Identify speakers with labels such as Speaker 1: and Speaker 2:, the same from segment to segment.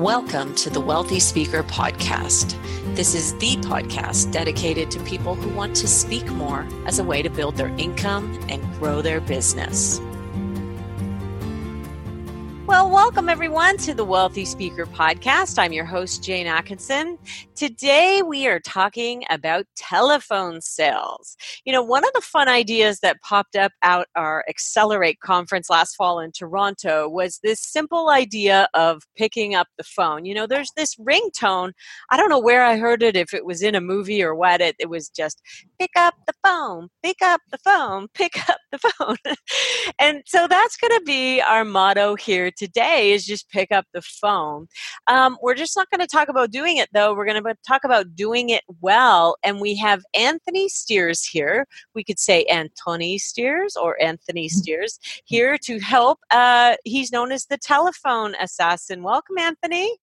Speaker 1: Welcome to the Wealthy Speaker Podcast. This is the podcast dedicated to people who want to speak more as a way to build their income and grow their business. Welcome everyone to the Wealthy Speaker Podcast. I'm your host, Jane Atkinson. Today we are talking about telephone sales. You know, one of the fun ideas that popped up out our Accelerate conference last fall in Toronto was this simple idea of picking up the phone. You know, there's this ringtone. I don't know where I heard it, if it was in a movie or what. It, it was just pick up the phone, pick up the phone, pick up the phone. and so that's going to be our motto here today is just pick up the phone. Um, we're just not going to talk about doing it though. We're going to talk about doing it well. And we have Anthony Stears here. We could say Anthony Stears or Anthony mm-hmm. Stears here to help. Uh, he's known as the telephone assassin. Welcome, Anthony.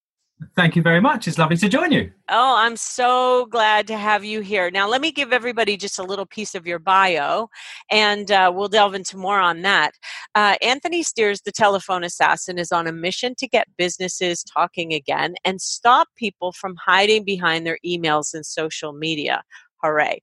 Speaker 2: Thank you very much. It's lovely to join you.
Speaker 1: Oh, I'm so glad to have you here. Now, let me give everybody just a little piece of your bio, and uh, we'll delve into more on that. Uh, Anthony Stears, the telephone assassin, is on a mission to get businesses talking again and stop people from hiding behind their emails and social media. Hooray.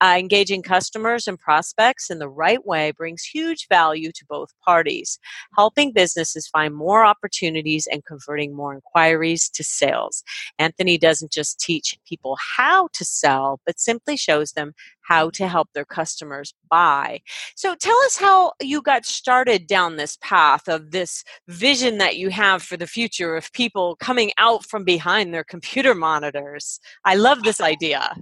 Speaker 1: Uh, engaging customers and prospects in the right way brings huge value to both parties, helping businesses find more opportunities and converting more inquiries to sales. Anthony doesn't just teach people how to sell, but simply shows them how to help their customers buy. So tell us how you got started down this path of this vision that you have for the future of people coming out from behind their computer monitors. I love this idea.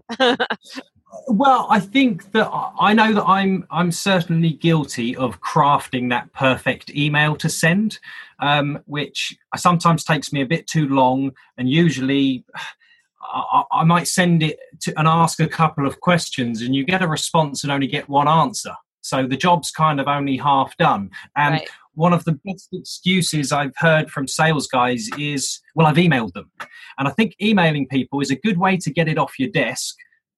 Speaker 2: well i think that i know that i'm i'm certainly guilty of crafting that perfect email to send um, which sometimes takes me a bit too long and usually I, I, might send it to and ask a couple of questions and you get a response and only get one answer so the job's kind of only half done and right. one of the best excuses i've heard from sales guys is well i've emailed them and i think emailing people is a good way to get it off your desk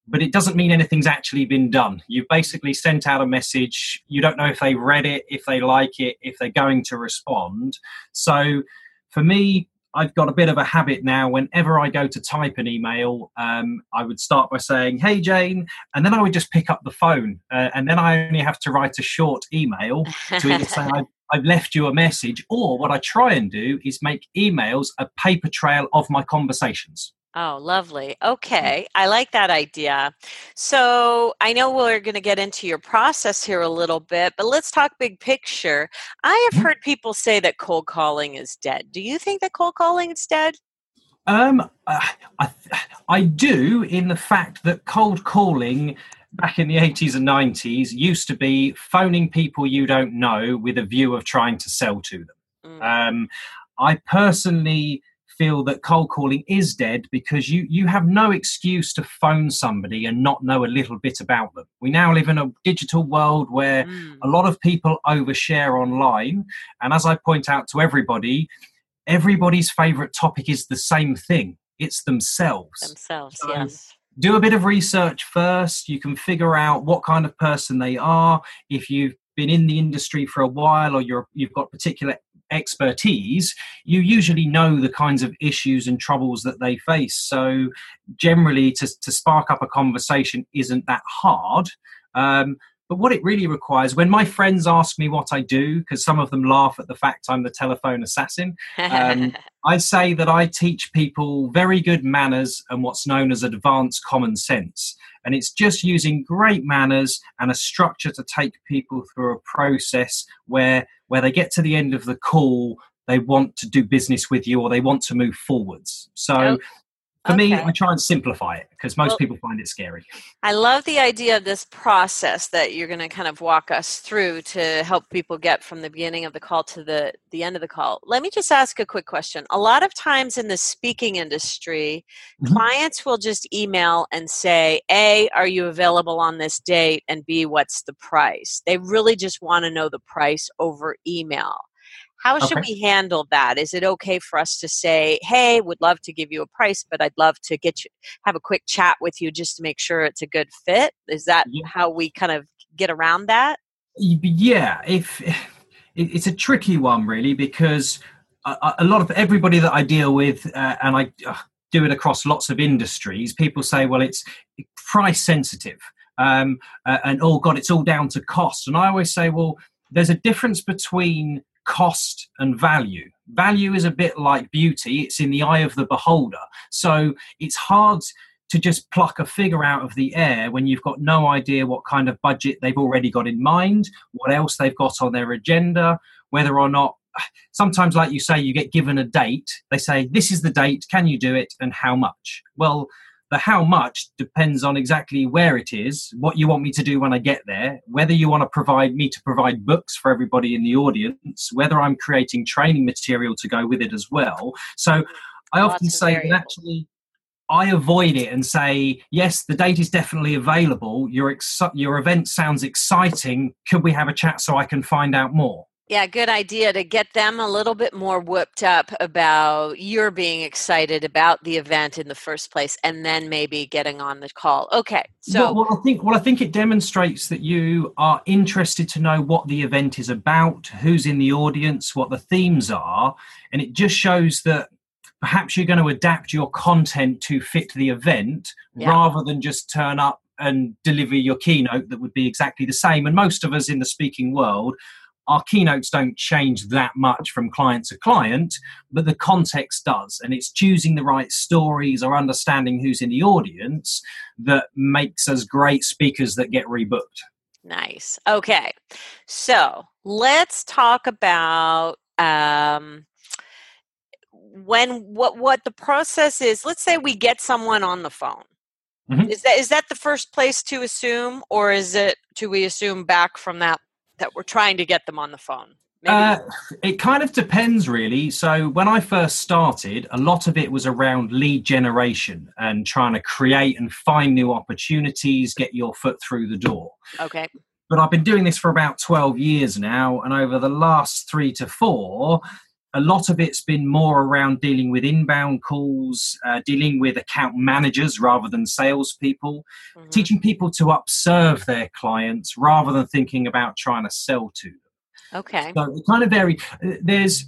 Speaker 2: but it doesn't mean anything's actually been done. You've basically sent out a message. You don't know if they read it, if they like it, if they're going to respond. So for me, I've got a bit of a habit now. Whenever I go to type an email, um, I would start by saying, Hey, Jane, and then I would just pick up the phone. Uh, and then I only have to write a short email to either say, I've, I've left you a message, or what I try and do is make emails a paper trail of my conversations.
Speaker 1: Oh, lovely. Okay. I like that idea. So I know we're going to get into your process here a little bit, but let's talk big picture. I have mm-hmm. heard people say that cold calling is dead. Do you think that cold calling is dead?
Speaker 2: Um, uh, I, I do, in the fact that cold calling back in the 80s and 90s used to be phoning people you don't know with a view of trying to sell to them. Mm. Um, I personally feel that cold calling is dead because you you have no excuse to phone somebody and not know a little bit about them. We now live in a digital world where mm. a lot of people overshare online, and as I point out to everybody, everybody's favorite topic is the same thing. It's themselves.
Speaker 1: Themselves, so, yes
Speaker 2: do a bit of research first. You can figure out what kind of person they are. If you've been in the industry for a while or you're you've got particular expertise, you usually know the kinds of issues and troubles that they face. So, generally, to, to spark up a conversation isn't that hard. Um, but what it really requires, when my friends ask me what I do, because some of them laugh at the fact I'm the telephone assassin, um, I say that I teach people very good manners and what's known as advanced common sense. And it's just using great manners and a structure to take people through a process where where they get to the end of the call, they want to do business with you or they want to move forwards. So oh, for okay. me, I try and simplify it because most well, people find it scary.
Speaker 1: I love the idea of this process that you're going to kind of walk us through to help people get from the beginning of the call to the, the end of the call. Let me just ask a quick question. A lot of times in the speaking industry, mm-hmm. clients will just email and say, A, are you available on this date? And B, what's the price? They really just want to know the price over email. How should okay. we handle that? Is it okay for us to say, "Hey, would love to give you a price, but I'd love to get you have a quick chat with you just to make sure it's a good fit"? Is that yeah. how we kind of get around that?
Speaker 2: Yeah, if it's a tricky one really because a, lot of everybody that I deal with, uh, and I do it across lots of industries, people say, well, it's price sensitive. Um, uh, and oh god, it's all down to cost. And I always say, well, there's a difference between cost and value. Value is a bit like beauty, it's in the eye of the beholder. So it's hard to just pluck a figure out of the air when you've got no idea what kind of budget they've already got in mind, what else they've got on their agenda, whether or not sometimes like you say you get given a date. They say this is the date. Can you do it? And how much? Well the how much depends on exactly where it is, what you want me to do when I get there, whether you want to provide me to provide books for everybody in the audience, whether I'm creating training material to go with it as well. So I Lots often say that actually I avoid it and say, yes, the date is definitely available. Your ex- your event sounds exciting. Could we have a chat so I can find out more?
Speaker 1: Yeah, good idea to get them a little bit more whipped up about your being excited about the event in the first place, and then maybe getting on the call. Okay, so
Speaker 2: well, well, I think well, I think it demonstrates that you are interested to know what the event is about, who's in the audience, what the themes are, and it just shows that perhaps you're going to adapt your content to fit the event yeah. rather than just turn up and deliver your keynote that would be exactly the same. And most of us in the speaking world our keynotes don't change that much from client to client, but the context does. And it's choosing the right stories or understanding who's in the audience that makes us great speakers that get rebooked.
Speaker 1: Nice. Okay. So let's talk about um, when what what the process is. Let's say we get someone on the phone. Mm-hmm. Is that is that the first place to assume, or is it do we assume back from that that we're trying to get them on the phone?
Speaker 2: Uh, it kind of depends, really. So, when I first started, a lot of it was around lead generation and trying to create and find new opportunities, get your foot through the door.
Speaker 1: Okay.
Speaker 2: But I've been doing this for about 12 years now. And over the last three to four, a lot of it's been more around dealing with inbound calls, uh, dealing with account managers rather than salespeople, mm-hmm. teaching people to upserve their clients rather than thinking about trying to sell to them.
Speaker 1: Okay.
Speaker 2: So it kind of vary. There's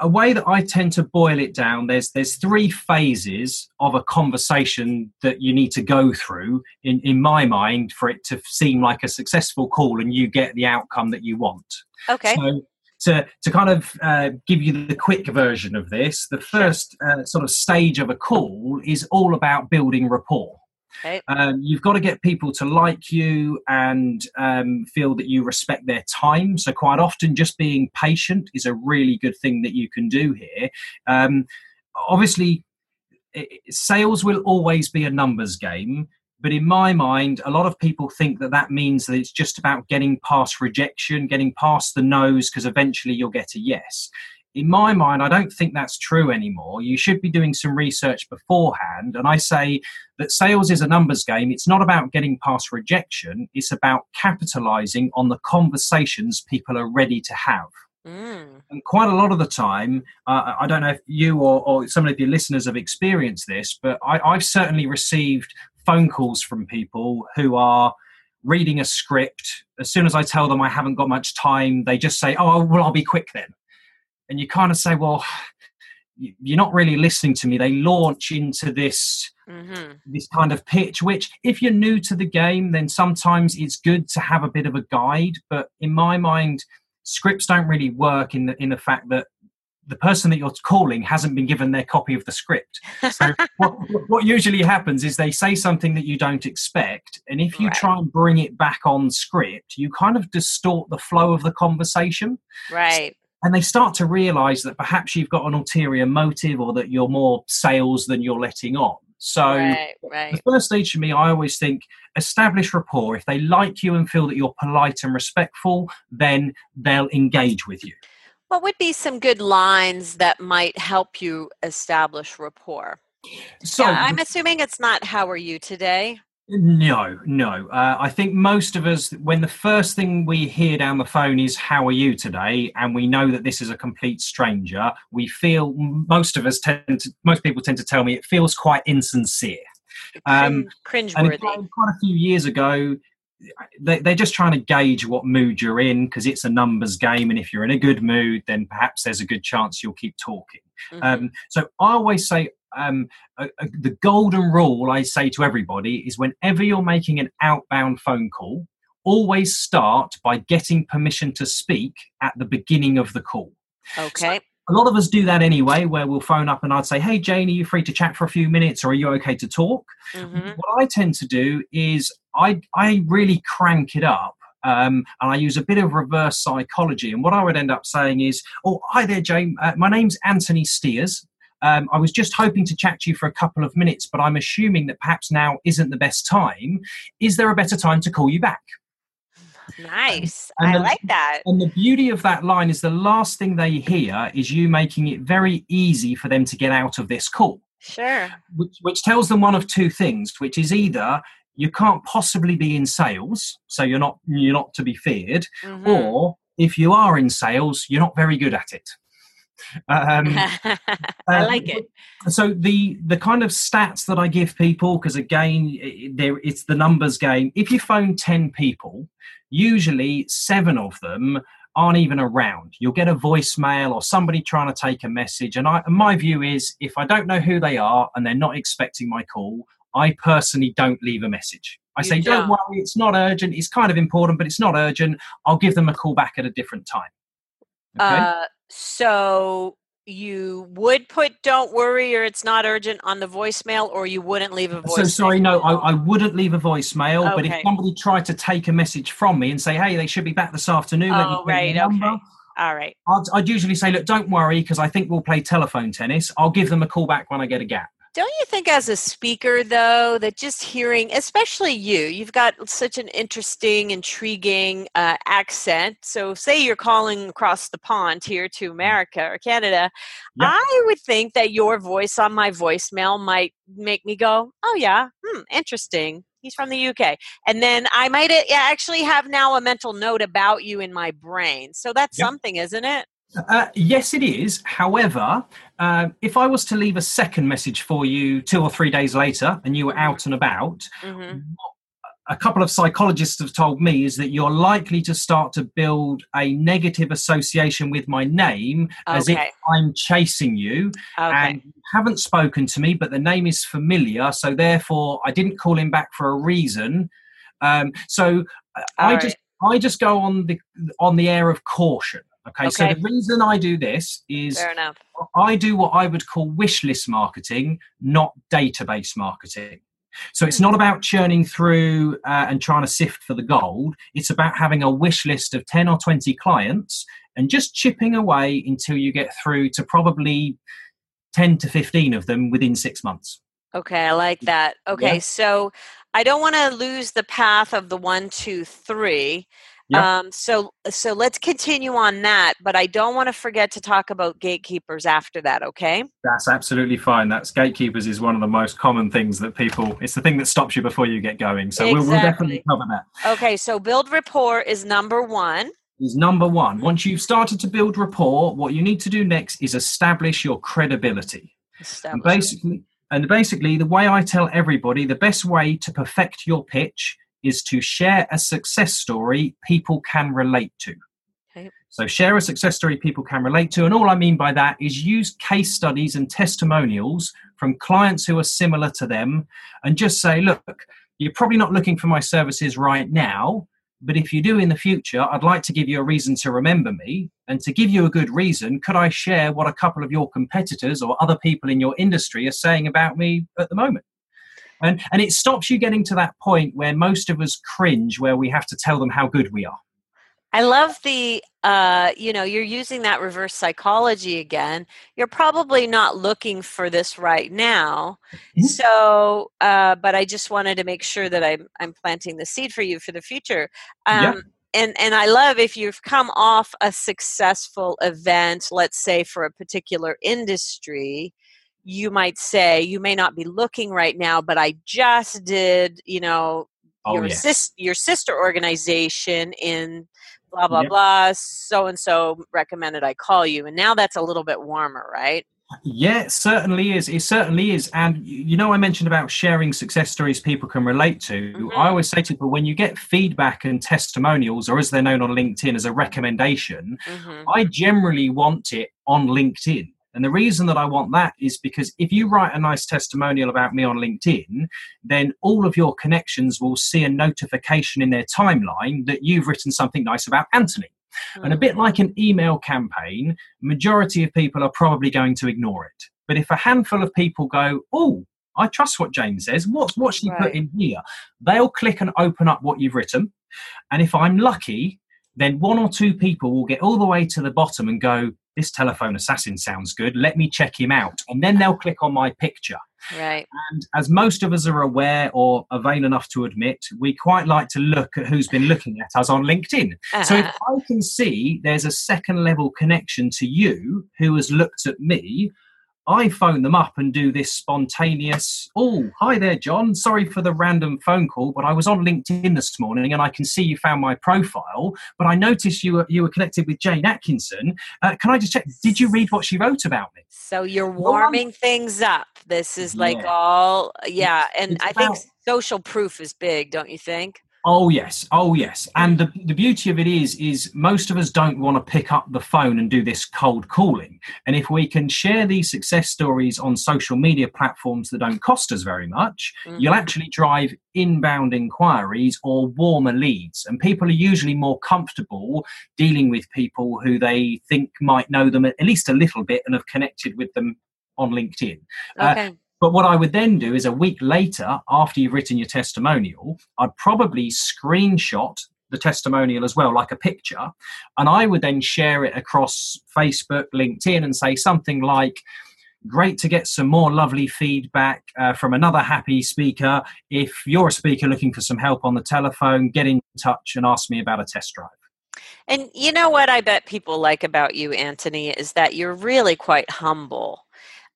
Speaker 2: a way that I tend to boil it down. There's there's three phases of a conversation that you need to go through in in my mind for it to seem like a successful call and you get the outcome that you want.
Speaker 1: Okay.
Speaker 2: So to, to kind of uh, give you the quick version of this, the first uh, sort of stage of a call is all about building rapport. Okay. Um, you've got to get people to like you and um, feel that you respect their time. So, quite often, just being patient is a really good thing that you can do here. Um, obviously, sales will always be a numbers game. But in my mind, a lot of people think that that means that it's just about getting past rejection, getting past the no's, because eventually you'll get a yes. In my mind, I don't think that's true anymore. You should be doing some research beforehand. And I say that sales is a numbers game. It's not about getting past rejection, it's about capitalizing on the conversations people are ready to have. Mm. And quite a lot of the time, uh, I don't know if you or, or, some of your listeners have experienced this, but I, I've certainly received phone calls from people who are reading a script. As soon as I tell them I haven't got much time, they just say, "Oh, well, I'll be quick then." And you kind of say, "Well, you're not really listening to me." They launch into this mm-hmm. this kind of pitch, which, if you're new to the game, then sometimes it's good to have a bit of a guide. But in my mind, scripts don't really work in the in the fact that the person that you're calling hasn't been given their copy of the script. So what, what, usually happens is they say something that you don't expect, and if you right. try and bring it back on script, you kind of distort the flow of the conversation.
Speaker 1: Right.
Speaker 2: And they start to realize that perhaps you've got an ulterior motive or that you're more sales than you're letting on. So right, right. the first stage for me, I always think establish rapport. If they like you and feel that you're polite and respectful, then they'll engage with you.
Speaker 1: What would be some good lines that might help you establish rapport? So yeah, I'm assuming it's not "How are you today."
Speaker 2: No, no. Uh, I think most of us, when the first thing we hear down the phone is "How are you today," and we know that this is a complete stranger, we feel most of us tend to, most people tend to tell me it feels quite insincere.
Speaker 1: Um, Cringe worthy.
Speaker 2: Quite a few years ago, they, they're just trying to gauge what mood you're in because it's a numbers game and if you're in a good mood then perhaps there's a good chance you'll keep talking mm-hmm. um, so i always say um, uh, uh, the golden rule I say to everybody is whenever you're making an outbound phone call, always start by getting permission to speak at the beginning of the call.
Speaker 1: Okay. So
Speaker 2: a lot of us do that anyway, where we'll phone up and I'd say, Hey, Jane, are you free to chat for a few minutes or are you okay to talk? Mm-hmm. What I tend to do is I, I really crank it up. Um, and I use a bit of reverse psychology. And what I would end up saying is, Oh, hi there, Jane. Uh, my name's Anthony Stears. Um, I was just hoping to chat to you for a couple of minutes, but I'm assuming that perhaps now isn't the best time. Is there a better time to call you back?
Speaker 1: Nice. I the, like that.
Speaker 2: And the beauty of that line is the last thing they hear is you making it very easy for them to get out of this call.
Speaker 1: Sure.
Speaker 2: Which, which tells them one of two things, which is either you can't possibly be in sales, so you're not you're not to be feared, mm-hmm. or if you are in sales, you're not very good at it.
Speaker 1: Um, I uh, like it.
Speaker 2: So the the kind of stats that I give people, because again, there it's the numbers game. If you phone ten people, usually seven of them aren't even around. You'll get a voicemail or somebody trying to take a message. And I, and my view is, if I don't know who they are and they're not expecting my call, I personally don't leave a message. I you say, don't. don't worry, it's not urgent. It's kind of important, but it's not urgent. I'll give them a call back at a different time.
Speaker 1: Okay? Uh, so you would put don't worry or it's not urgent on the voicemail or you wouldn't leave a voicemail?
Speaker 2: So sorry, no, I, I wouldn't leave a voicemail, okay. but if somebody tried to take a message from me and say, hey, they should be back this afternoon,
Speaker 1: oh, right, okay. All right.
Speaker 2: I'd, I'd usually say, look, don't worry because I think we'll play telephone tennis. I'll give them a call back when I get a gap.
Speaker 1: Don't you think, as a speaker, though, that just hearing, especially you, you've got such an interesting, intriguing uh, accent. So, say you're calling across the pond here to America or Canada, yep. I would think that your voice on my voicemail might make me go, oh, yeah, hmm, interesting. He's from the UK. And then I might actually have now a mental note about you in my brain. So, that's yep. something, isn't it?
Speaker 2: Uh, yes, it is. However, uh, if I was to leave a second message for you two or three days later and you were out and about, mm-hmm. a couple of psychologists have told me is that you're likely to start to build a negative association with my name okay. as if I'm chasing you okay. and you haven't spoken to me, but the name is familiar. So therefore, I didn't call him back for a reason. Um, so uh, I right. just I just go on the on the air of caution. Okay, okay, so the reason I do this is fair enough. I do what I would call wish list marketing, not database marketing. So it's not about churning through uh, and trying to sift for the gold. It's about having a wish list of 10 or 20 clients and just chipping away until you get through to probably 10 to 15 of them within six months.
Speaker 1: Okay, I like that. Okay, yeah. so I don't want to lose the path of the one, two, three. Yep. Um, so so let's continue on that, but I don't want to forget to talk about gatekeepers after that. Okay?
Speaker 2: That's absolutely fine. That's gatekeepers is one of the most common things that people. It's the thing that stops you before you get going. So exactly. we'll, we'll definitely cover that.
Speaker 1: Okay, so build rapport is number one.
Speaker 2: Is number one. Once you've started to build rapport, what you need to do next is establish your credibility. Establish and basically, and basically, the way I tell everybody, the best way to perfect your pitch is to share a success story people can relate to. Okay. So, share a success story people can relate to. And all I mean by that is use case studies and testimonials from clients who are similar to them and just say, look, you're probably not looking for my services right now, but if you do in the future, I'd like to give you a reason to remember me. And to give you a good reason, could I share what a couple of your competitors or other people in your industry are saying about me at the moment? And and it stops you getting to that point where most of us cringe where we have to tell them how good we are
Speaker 1: I love the, uh, you know, you're using that reverse psychology again. You're probably not looking for this right now. Mm-hmm. So, uh, but I just wanted to make sure that I'm, I'm planting the seed for you for the future. Um, yeah. And, and I love if you've come off a successful event, let's say for a particular industry, you might say you may not be looking right now but i just did you know oh, your, yes. sis- your sister organization in blah blah yep. blah so and so recommended i call you and now that's a little bit warmer right
Speaker 2: Yeah, it certainly is. It certainly is. And you know, I mentioned about sharing success stories people can relate to. Mm-hmm. I always say to people when you get feedback and testimonials, or as they're known on LinkedIn as a recommendation, mm-hmm. I generally want it on LinkedIn. And the reason that I want that is because if you write a nice testimonial about me on LinkedIn, then all of your connections will see a notification in their timeline that you've written something nice about Anthony. And a bit hmm. like an email campaign, majority of people are probably going to ignore it. But if a handful of people go, oh, I trust what James says, what's what she right. put in here? They'll click and open up what you've written. And if I'm lucky, then one or two people will get all the way to the bottom and go, this telephone assassin sounds good. Let me check him out. And then they'll click on my picture.
Speaker 1: Right.
Speaker 2: And as most of us are aware or are vain enough to admit, we quite like to look at who's been looking at us on LinkedIn. Uh-huh. So if uh-huh. I can see there's a second level connection to you who has looked at me, I phone them up and do this spontaneous, oh, hi there, John. Sorry for the random phone call, but I was on LinkedIn this morning and I can see you found my profile, but I noticed you were, you were connected with Jane Atkinson. Uh, can I just check? Did you read what she wrote about me?
Speaker 1: So you're warming things up. This is like yeah. all, yeah. And it's I about, think social proof is big, don't you think?
Speaker 2: Oh yes, oh yes. And the, the beauty of it is, is most of us don't want to pick up the phone and do this cold calling. And if we can share these success stories on social media platforms that don't cost us very much, mm-hmm. you'll actually drive inbound inquiries or warmer leads. And people are usually more comfortable dealing with people who they think might know them at least a little bit and have connected with them on LinkedIn.
Speaker 1: Uh, okay. Uh,
Speaker 2: but what I would then do is a week later, after you've written your testimonial, I'd probably screenshot the testimonial as well, like a picture, and I would then share it across Facebook, LinkedIn, and say something like, Great to get some more lovely feedback uh, from another happy speaker. If you're a speaker looking for some help on the telephone, get in touch and ask me about a test drive.
Speaker 1: And you know what I bet people like about you, Anthony, is that you're really quite humble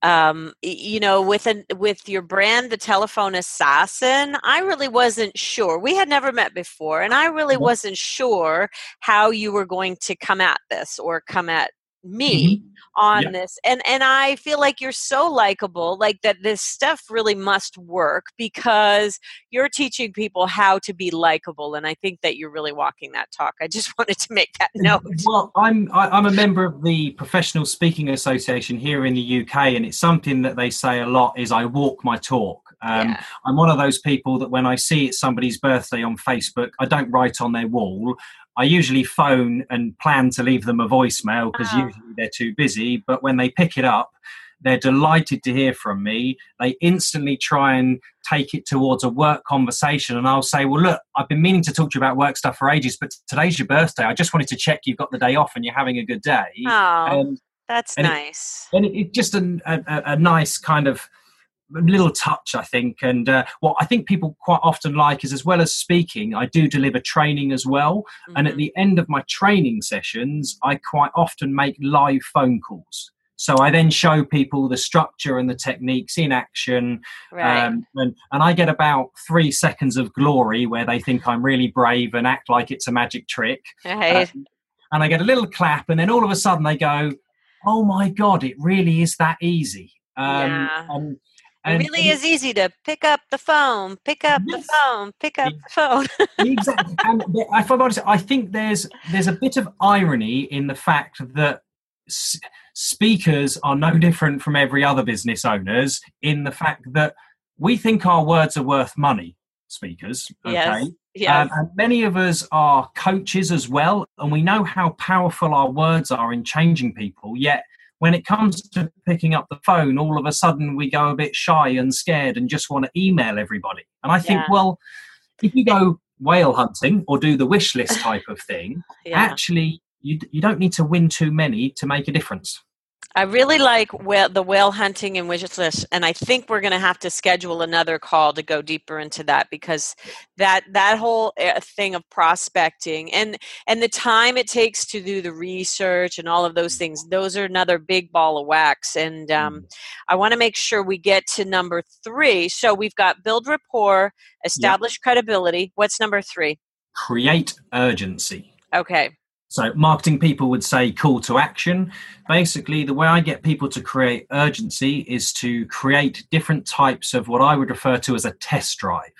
Speaker 1: um, you know with an with your brand the telephone assassin i really wasn't sure we had never met before and i really mm-hmm. wasn't sure how you were going to come at this or come at me mm-hmm. on yeah. this and and i feel like you're so likable like that this stuff really must work because you're teaching people how to be likable and i think that you're really walking that talk i just wanted to make that note
Speaker 2: well i'm I, am i am a member of the professional speaking association here in the uk and it's something that they say a lot is i walk my talk um, yeah. I'm one of those people that when I see it's somebody's birthday on Facebook, I don't write on their wall. I usually phone and plan to leave them a voicemail because oh. Ah. usually they're too busy. But when they pick it up, they're delighted to hear from me. They instantly try and take it towards a work conversation. And I'll say, Well, look, I've been meaning to talk to you about work stuff for ages, but today's your birthday. I just wanted to check you've got the day off and you're having a good day.
Speaker 1: Oh, that's and nice.
Speaker 2: It, and it's it just a, a, a nice kind of little touch, I think. And uh, what I think people quite often like is, as well as speaking, I do deliver training as well. Mm-hmm. And at mm-hmm. the end of my training sessions, I quite often make live phone calls. So I then show people the structure and the techniques in action,
Speaker 1: right. um,
Speaker 2: and and I get about three seconds of glory where they think I'm really brave and act like it's a magic trick,
Speaker 1: right.
Speaker 2: um, and I get a little clap, and then all of a sudden they go, "Oh my god, it really is that easy." Um,
Speaker 1: yeah. And it really is easy to pick up the phone, pick up yes. the phone, pick up the phone.
Speaker 2: exactly. And if I'm honest, I think there's there's a bit of irony in the fact that s- speakers are no different from every other business owners in the fact that we think our words are worth money. Speakers, okay. Yes.
Speaker 1: Yes. Um,
Speaker 2: and many of us are coaches as well, and we know how powerful our words are in changing people. Yet when it comes to picking up the phone, all of a sudden we go a bit shy and scared and just want to email everybody. And I think, yeah. well, if you go whale hunting or do the wish list type of thing, yeah. actually, you, you don't need to win too many to make a difference.
Speaker 1: I really like whale, the whale hunting and wish list, and I think we're going to have to schedule another call to go deeper into that because that that whole eh, thing of prospecting and and the time it takes to do the research and all of those things, those are another big ball of wax. And um, mm. I want to make sure we get to number three. So we've got build rapport, establish yep. credibility. What's number three?
Speaker 2: Create urgency.
Speaker 1: Okay.
Speaker 2: So, marketing people would say call to action. Basically, the way I get people to create urgency is to create different types of what I would refer to as a test drive.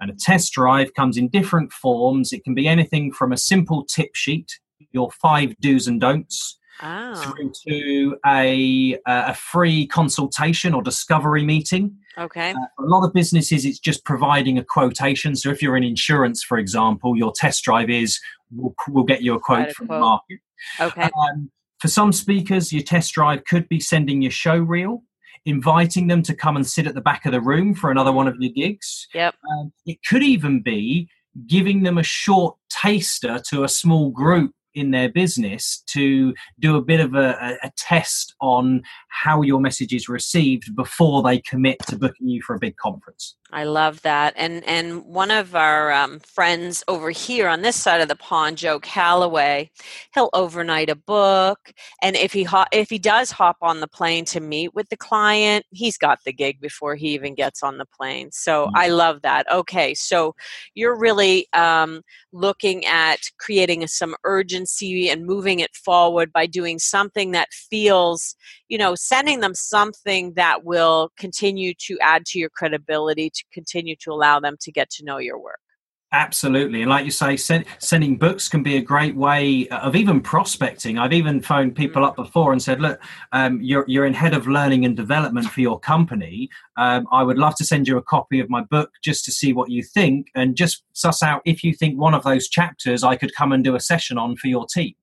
Speaker 2: And a test drive comes in different forms. It can be anything from a simple tip sheet, your five do's and don'ts, oh. through to a, a free consultation or discovery meeting.
Speaker 1: Okay. Uh,
Speaker 2: a lot of businesses, it's just providing a quotation. So if you're in insurance, for example, your test drive is we'll, we'll get you a quote a from quote. the market.
Speaker 1: Okay. Um,
Speaker 2: for some speakers, your test drive could be sending your show reel, inviting them to come and sit at the back of the room for another one of your gigs.
Speaker 1: Yep.
Speaker 2: Um, it could even be giving them a short taster to a small group in their business to do a bit of a, a, test on how your message is received before they commit to booking you for a big conference.
Speaker 1: I love that. And and one of our um, friends over here on this side of the pond, Joe Calloway, he'll overnight a book, and if he ho- if he does hop on the plane to meet with the client, he's got the gig before he even gets on the plane. So mm-hmm. I love that. Okay, so you're really um, looking at creating some urgency and moving it forward by doing something that feels, you know, sending them something that will continue to add to your credibility to continue to allow them to get to know your work.
Speaker 2: Absolutely. And like you say, send, sending books can be a great way of even prospecting. I've even phoned people mm. up before and said, look, um, you're, you're in head of learning and development for your company. Um, I would love to send you a copy of my book just to see what you think and just suss out if you think one of those chapters I could come and do a session on for your team.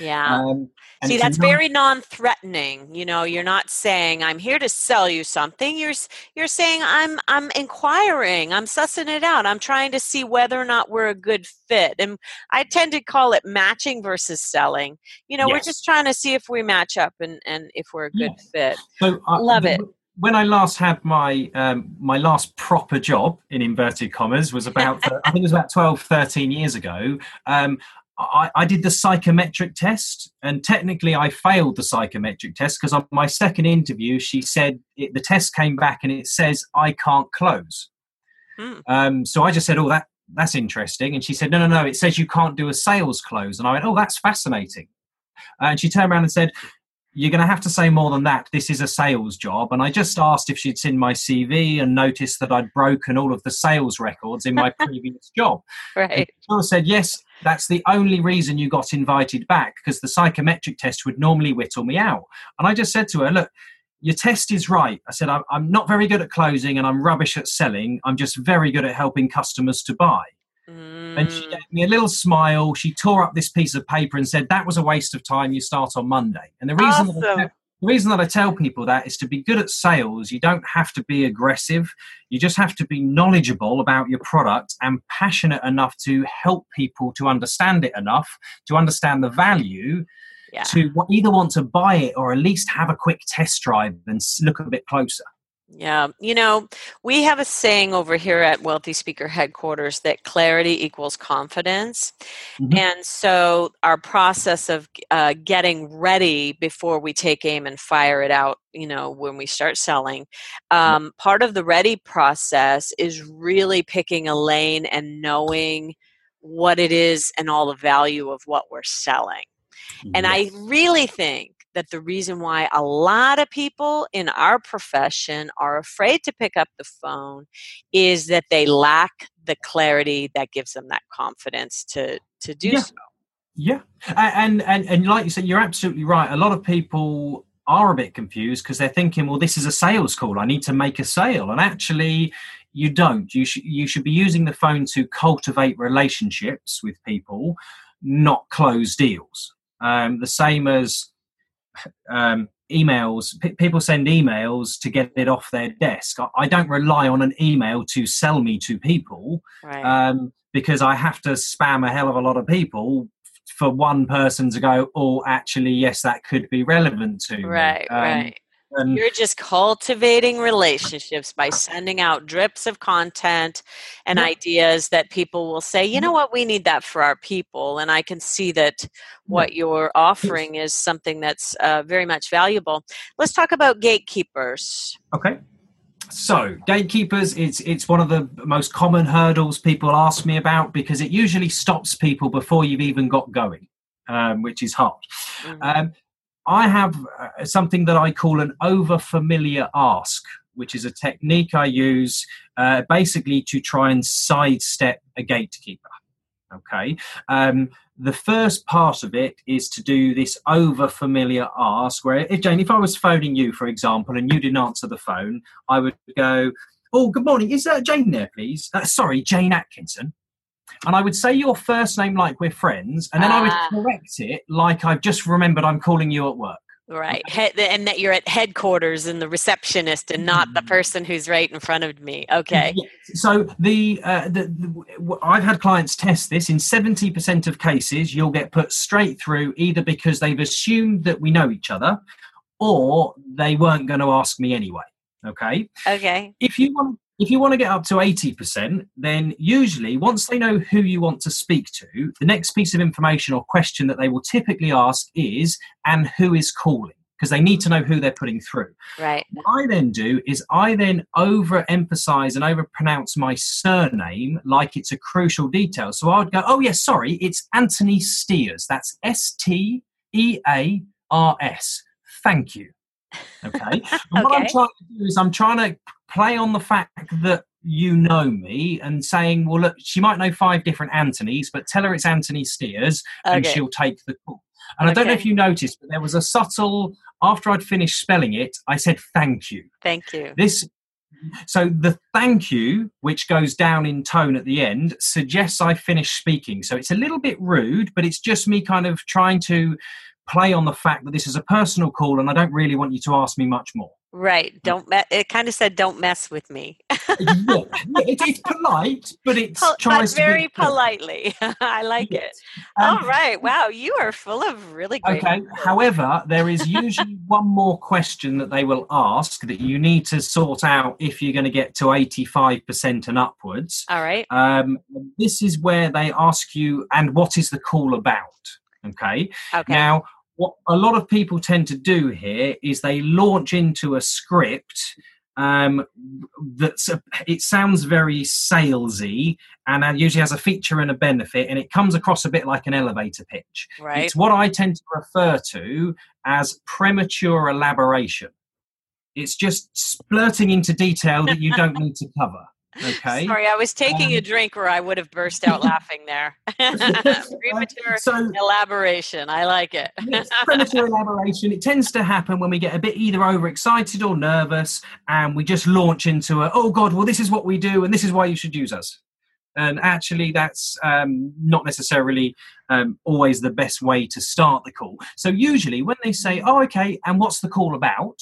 Speaker 1: Yeah. Um, See, that's non- very non-threatening. You know, you're not saying I'm here to sell you something. You're you're saying I'm I'm inquiring. I'm sussing it out. I'm trying to see whether or not we're a good fit. And I tend to call it matching versus selling. You know, yes. we're just trying to see if we match up and and if we're a good yes. fit. So uh, love it.
Speaker 2: When I last had my um, my last proper job in inverted commas was about uh, I think it was about 12 13 years ago um, I, I, did the psychometric test, and technically I failed the psychometric test because on my second interview, she said it, the test came back and it says I can't close. Hmm. Um, so I just said, "Oh, that that's interesting," and she said, "No, no, no, it says you can't do a sales close." And I went, "Oh, that's fascinating." And she turned around and said, you're going to have to say more than that. This is a sales job. And I just asked if she'd seen my CV and noticed that I'd broken all of the sales records in my previous job.
Speaker 1: Right.
Speaker 2: And she said, yes, that's the only reason you got invited back because the psychometric test would normally whittle me out. And I just said to her, look, your test is right. I said, I'm not very good at closing and I'm rubbish at selling. I'm just very good at helping customers to buy. Mm. And she gave me a little smile. She tore up this piece of paper and said, That was a waste of time. You start on Monday. And the reason, awesome. that, I, the reason that I tell people that is to be good at sales, you don't have to be aggressive. You just have to be knowledgeable about your product and passionate enough to help people to understand it enough, to understand the value. Yeah. To either want to buy it or at least have a quick test drive and look a bit closer.
Speaker 1: Yeah, you know, we have a saying over here at Wealthy Speaker headquarters that clarity equals confidence. Mm-hmm. And so our process of uh, getting ready before we take aim and fire it out, you know, when we start selling, um, part of the ready process is really picking a lane and knowing what it is and all the value of what we're selling. And I really think that the reason why a lot of people in our profession are afraid to pick up the phone is that they lack the clarity that gives them that confidence to to do
Speaker 2: yeah.
Speaker 1: so.
Speaker 2: Yeah, and and and like you said, you're absolutely right. A lot of people are a bit confused because they're thinking, well, this is a sales call. I need to make a sale, and actually, you don't. You should you should be using the phone to cultivate relationships with people, not close deals. Um, the same as um, emails p- people send emails to get it off their desk. I, I, don't rely on an email to sell me to people right. um, because i have to spam a hell of a lot of people for one person to go oh actually yes that could be relevant to
Speaker 1: right um, right and You're just cultivating relationships by sending out drips of content and yeah. ideas that people will say, you know what, we need that for our people. And I can see that what you're offering is something that's uh, very much valuable. Let's talk about gatekeepers.
Speaker 2: Okay. So gatekeepers, it's it's one of the most common hurdles people ask me about because it usually stops people before you've even got going, um, which is hard. Mm-hmm. Um, I have uh, something that I call an over familiar ask, which is a technique I use uh, basically to try and sidestep a gatekeeper. Okay. Um, the first part of it is to do this over familiar ask where if jane if i was phoning you for example and you didn't answer the phone i would go oh good morning is that jane there please uh, sorry jane atkinson and i would say your first name like we're friends and then i would ah. correct it like i've just remembered i'm calling you at work
Speaker 1: Right. and that you're at headquarters and the receptionist and not the mm. person who's right in front of me. Okay.
Speaker 2: So the, uh, the, the I've had clients test this in 70% of cases you'll get put straight through either because they've assumed that we know each other or they weren't going to ask me anyway. Okay.
Speaker 1: Okay.
Speaker 2: If you want if you want to get up to 80%, then usually once they know who you want to speak to, the next piece of information or question that they will typically ask is, and who is calling? Because they need to know who they're putting through.
Speaker 1: Right.
Speaker 2: What I then do is I then overemphasize and overpronounce my surname like it's a crucial detail. So I would go, oh, yes, sorry, it's Anthony Stears. That's S T E A R S. Thank you. Okay. And what I'm trying to do is I'm trying to play on the fact that you know me and saying, well, look, she might know five different Anthony's, but tell her it's Anthony Stears okay. and she'll take the call. And okay. I don't know if you noticed, but there was a subtle, after I'd finished spelling it, I said, thank you.
Speaker 1: Thank you.
Speaker 2: This, so the thank you, which goes down in tone at the end, suggests I finished speaking. So it's a little bit rude, but it's just me kind of trying to play on the fact that this is a personal call and I don't really want you to ask me much more.
Speaker 1: Right. Don't me- it kind of said don't mess with me.
Speaker 2: yeah, it, it's polite, but it's Pol- tries
Speaker 1: very
Speaker 2: be-
Speaker 1: politely. I like yes. it. Um, All right. Wow, you are full of really great.
Speaker 2: Okay. However, there is usually one more question that they will ask that you need to sort out if you're going to get to 85% and upwards.
Speaker 1: All right.
Speaker 2: Um, this is where they ask you, and what is the call about? Okay.
Speaker 1: Okay.
Speaker 2: Now, what a lot of people tend to do here is they launch into a script um, that's a, it sounds very salesy and usually has a feature and a benefit and it comes across a bit like an elevator pitch.
Speaker 1: Right.
Speaker 2: It's what i tend to refer to as premature elaboration. It's just splurting into detail that you don't need to cover Okay.
Speaker 1: Sorry, I was taking um, a drink where I would have burst out laughing there. premature so, elaboration. I like it.
Speaker 2: premature elaboration. It tends to happen when we get a bit either overexcited or nervous and we just launch into a, oh God, well, this is what we do and this is why you should use us. And actually, that's um, not necessarily um, always the best way to start the call. So, usually, when they say, oh, okay, and what's the call about?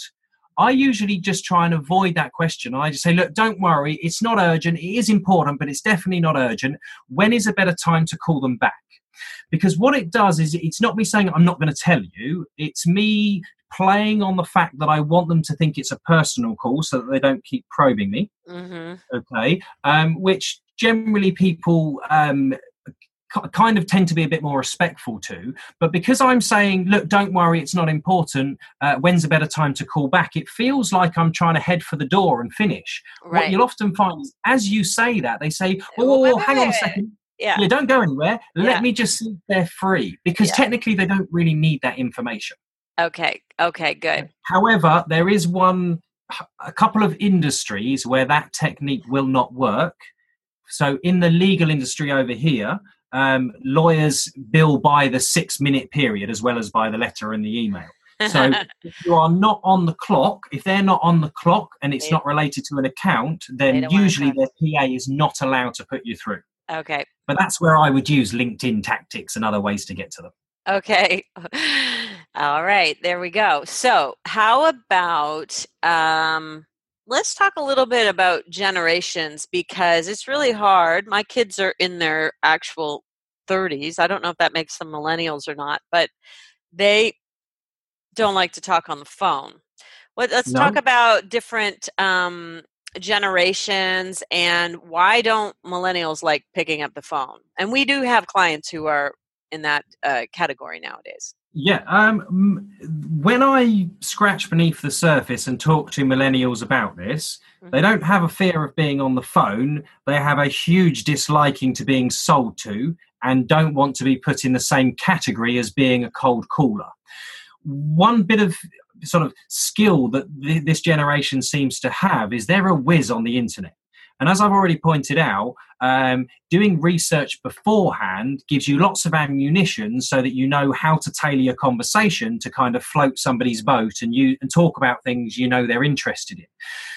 Speaker 2: I usually just try and avoid that question. I just say, look, don't worry, it's not urgent. It is important, but it's definitely not urgent. When is a better time to call them back? Because what it does is it's not me saying I'm not going to tell you, it's me playing on the fact that I want them to think it's a personal call so that they don't keep probing me. Mm-hmm. Okay. Um, which generally people um, kind of tend to be a bit more respectful to. But because I'm saying, look, don't worry, it's not important. Uh, when's a better time to call back? It feels like I'm trying to head for the door and finish. Right. What you'll often find is, as you say that, they say, oh, hang on a second.
Speaker 1: Yeah.
Speaker 2: yeah, don't go anywhere. Let yeah. me just see if they're free because yeah. technically they don't really need that information.
Speaker 1: Okay. Okay. Good.
Speaker 2: However, there is one, a couple of industries where that technique will not work. So in the legal industry over here, um, lawyers bill by the six minute period as well as by the letter and the email. So if you are not on the clock, if they're not on the clock and it's not related to an account, then usually their PA is not allowed to put you through.
Speaker 1: Okay.
Speaker 2: But that's where I would use LinkedIn tactics and other ways to get to them.
Speaker 1: Okay. All right. There we go. So, how about um, let's talk a little bit about generations because it's really hard. My kids are in their actual 30s. I don't know if that makes them millennials or not, but they don't like to talk on the phone. Well, let's no. talk about different um, generations and why don't millennials like picking up the phone? And we do have clients who are in that uh, category nowadays?
Speaker 2: Yeah, um, when I scratch beneath the surface and talk to millennials about this, mm-hmm. they don't have a fear of being on the phone. They have a huge disliking to being sold to and don't want to be put in the same category as being a cold caller. One bit of sort of skill that th- this generation seems to have is they're a whiz on the internet. And as I've already pointed out, um, doing research beforehand gives you lots of ammunition so that you know how to tailor your conversation to kind of float somebody's boat and you and talk about things you know they're interested in.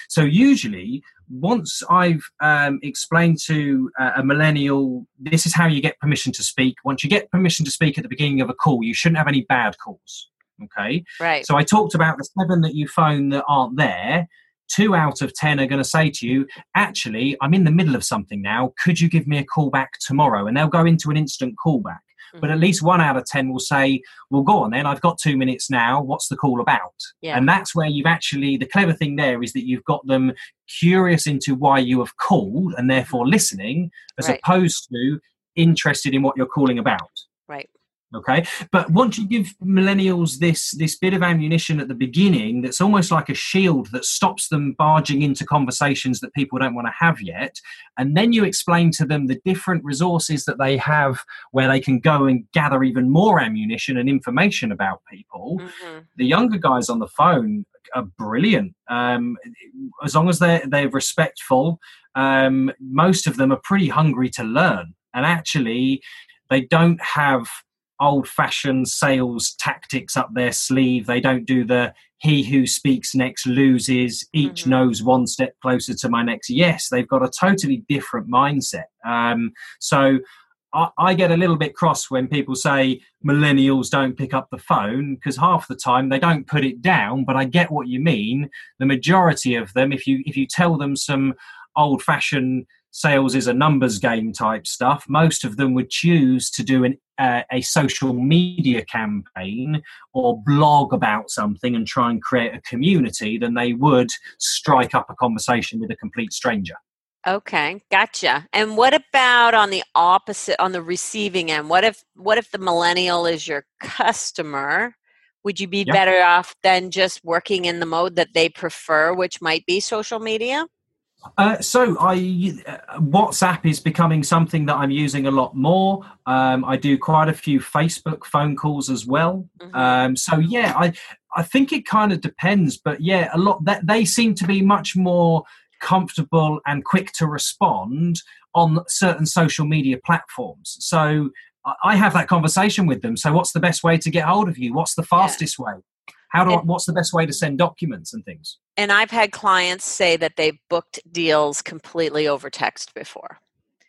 Speaker 2: So usually, once I've um, explained to uh, a millennial, this is how you get permission to speak. Once you get permission to speak at the beginning of a call, you shouldn't have any bad calls. Okay.
Speaker 1: Right.
Speaker 2: So I talked about the seven that you phone that aren't there two out of 10 are going to say to you, actually, I'm in the middle of something now. Could you give me a call back tomorrow? And they'll go into an instant callback. Mm-hmm. But at least one out of 10 will say, well, go on then. I've got two minutes now. What's the call about? Yeah. And that's where you've actually, the clever thing there is that you've got them curious into why you have called and therefore listening as right. opposed to interested in what you're calling about.
Speaker 1: Right
Speaker 2: okay but once you give millennials this this bit of ammunition at the beginning that's almost like a shield that stops them barging into conversations that people don't want to have yet and then you explain to them the different resources that they have where they can go and gather even more ammunition and information about people mm-hmm. the younger guys on the phone are brilliant um, as long as they're they're respectful um, most of them are pretty hungry to learn and actually they don't have old fashioned sales tactics up their sleeve. They don't do the he who speaks next loses, each mm-hmm. knows one step closer to my next yes. They've got a totally different mindset. Um, so I, I, get a little bit cross when people say millennials don't pick up the phone because half the time they don't put it down, but I get what you mean. The majority of them, if you if you tell them some old fashioned sales is a numbers game type stuff, most of them would choose to do an, uh, a social media campaign or blog about something and try and create a community than they would strike up a conversation with a complete stranger.
Speaker 1: Okay, gotcha. And what about on the opposite, on the receiving end? What if what if the millennial is your customer? Would you be better off than just working in the mode that they prefer, which might be social media?
Speaker 2: Uh, so I uh, WhatsApp is becoming something that I'm using a lot more. Um, I do quite a few Facebook phone calls as well. Mm-hmm. Um, so yeah, I I think it kind of depends, but yeah, a lot that they seem to be much more comfortable and quick to respond on certain social media platforms. So I have that conversation with them. So what's the best way to get hold of you? What's the fastest yeah. way? How do I, what's the best way to send documents and things?
Speaker 1: And I've had clients say that they've booked deals completely over text before.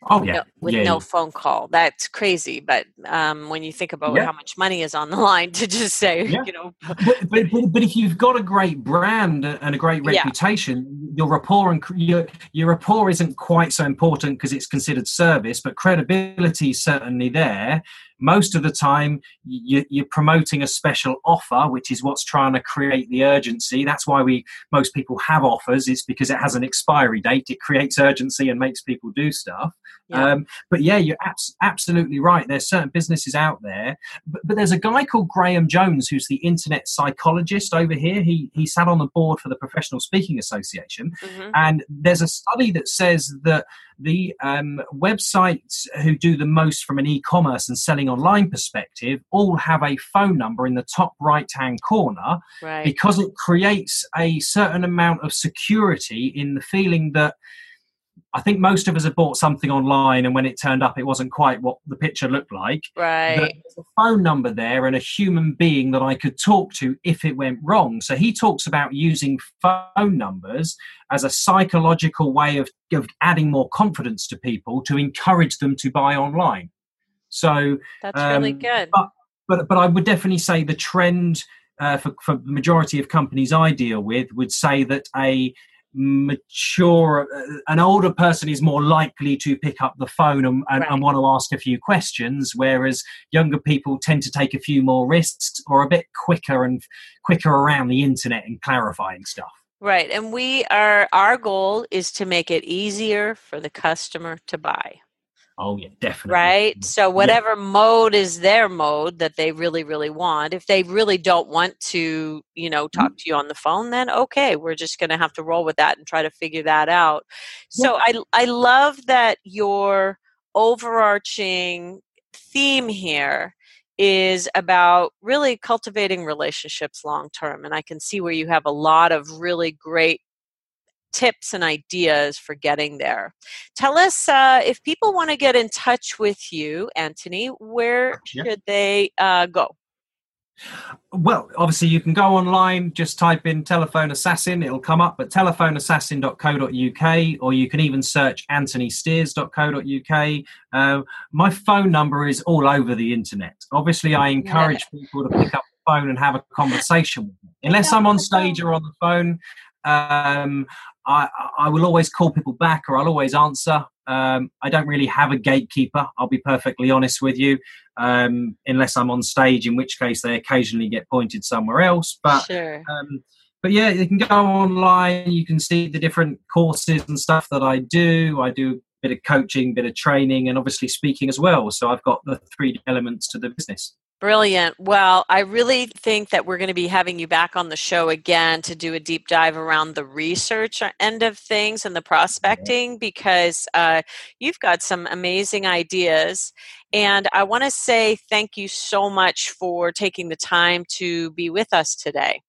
Speaker 2: Oh yeah, no,
Speaker 1: with
Speaker 2: yeah,
Speaker 1: no
Speaker 2: yeah.
Speaker 1: phone call. That's crazy. But um, when you think about yeah. how much money is on the line, to just say, you know,
Speaker 2: but, but, but, but, if you've got a great brand and a great reputation, your rapport and your your rapport isn't quite so important because it's considered service, but credibility is certainly there most of the time you, are promoting a special offer which is what's trying to create the urgency. That's why we most people have offers it's because it has an expiry date. It creates urgency and makes people do stuff. Yeah. Um, but yeah you're abs- absolutely right. There's certain businesses out there but, but, there's a guy called graham jones who's the internet psychologist over here. He, he sat on the board for the professional speaking association. Mm-hmm. and there's a study that says that the um, websites who do the most from an e-commerce and selling online perspective all have a phone number in the top right hand corner
Speaker 1: right.
Speaker 2: because it creates a certain amount of security in the feeling that I think most of us have bought something online, and when it turned up, it wasn't quite what the picture looked like.
Speaker 1: Right.
Speaker 2: There's a phone number there and a human being that I could talk to if it went wrong. So he talks about using phone numbers as a psychological way of, of adding more confidence to people to encourage them to buy online. So
Speaker 1: that's um, really good.
Speaker 2: But, but but I would definitely say the trend uh, for for the majority of companies I deal with would say that a mature uh, an older person is more likely to pick up the phone and, and, right. and, want to ask a few questions whereas younger people tend to take a few more risks or a bit quicker and quicker around the internet and clarifying stuff
Speaker 1: right and we are our goal is to make it easier for the customer to buy
Speaker 2: Oh yeah, definitely.
Speaker 1: Right. So whatever yeah. mode is their mode that they really, really want. If they really don't want to, you know, talk mm-hmm. to you on the phone, then okay, we're just going to have to roll with that and try to figure that out. So yeah. I I love that your overarching theme here is about really cultivating relationships long term and i can see where you have a lot of really great tips and ideas for getting there. Tell us uh, if people want to get in touch with you, Anthony, where yeah. should they uh, go?
Speaker 2: Well, obviously, you can go online, just type in telephone assassin, it'll come up at telephoneassassin.co.uk, or you can even search anthonystears.co.uk. Uh, my phone number is all over the internet. Obviously, I encourage people to pick up the phone and have a conversation with me. Unless I'm on stage or on the phone, um, I, I will always call people back or I'll always answer. Um, I don't really have a gatekeeper, I'll be perfectly honest with you, um, unless I'm on stage, in which case they occasionally get pointed somewhere else. But, sure. um, but yeah, you can go online, you can see the different courses and stuff that I do. I do a bit of coaching, a bit of training, and obviously speaking as well. So I've got the three elements to the business.
Speaker 1: Brilliant. Well, I really think that we're going to be having you back on the show again to do a deep dive around the research end of things and the prospecting because uh, you've got some amazing ideas. And I want to say thank you so much for taking the time to be with us today.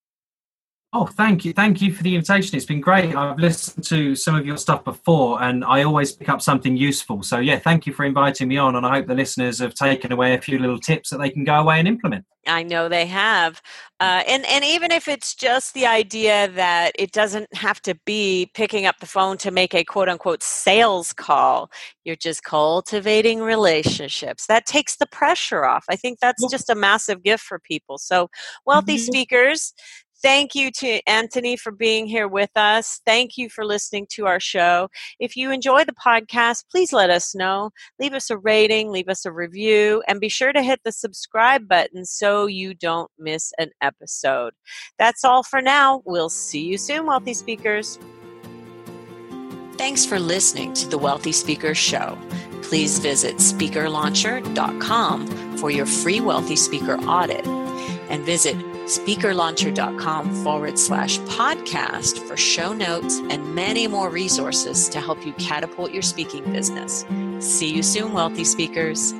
Speaker 2: Oh, thank you. Thank you for the invitation. It's been great. I've listened to some of your stuff before and I always pick up something useful. So, yeah, thank you for inviting me on. And I hope the listeners have taken away a few little tips that they can go away and implement.
Speaker 1: I know they have. Uh, and, and even if it's just the idea that it doesn't have to be picking up the phone to make a quote unquote sales call, you're just cultivating relationships. That takes the pressure off. I think that's just a massive gift for people. So, wealthy mm-hmm. speakers, Thank you to Anthony for being here with us. Thank you for listening to our show. If you enjoy the podcast, please let us know. Leave us a rating, leave us a review, and be sure to hit the subscribe button so you don't miss an episode. That's all for now. We'll see you soon, Wealthy Speakers. Thanks for listening to the Wealthy Speakers Show. Please visit speakerlauncher.com for your free Wealthy Speaker audit and visit speakerlauncher.com forward slash podcast for show notes and many more resources to help you catapult your speaking business. See you soon, wealthy speakers.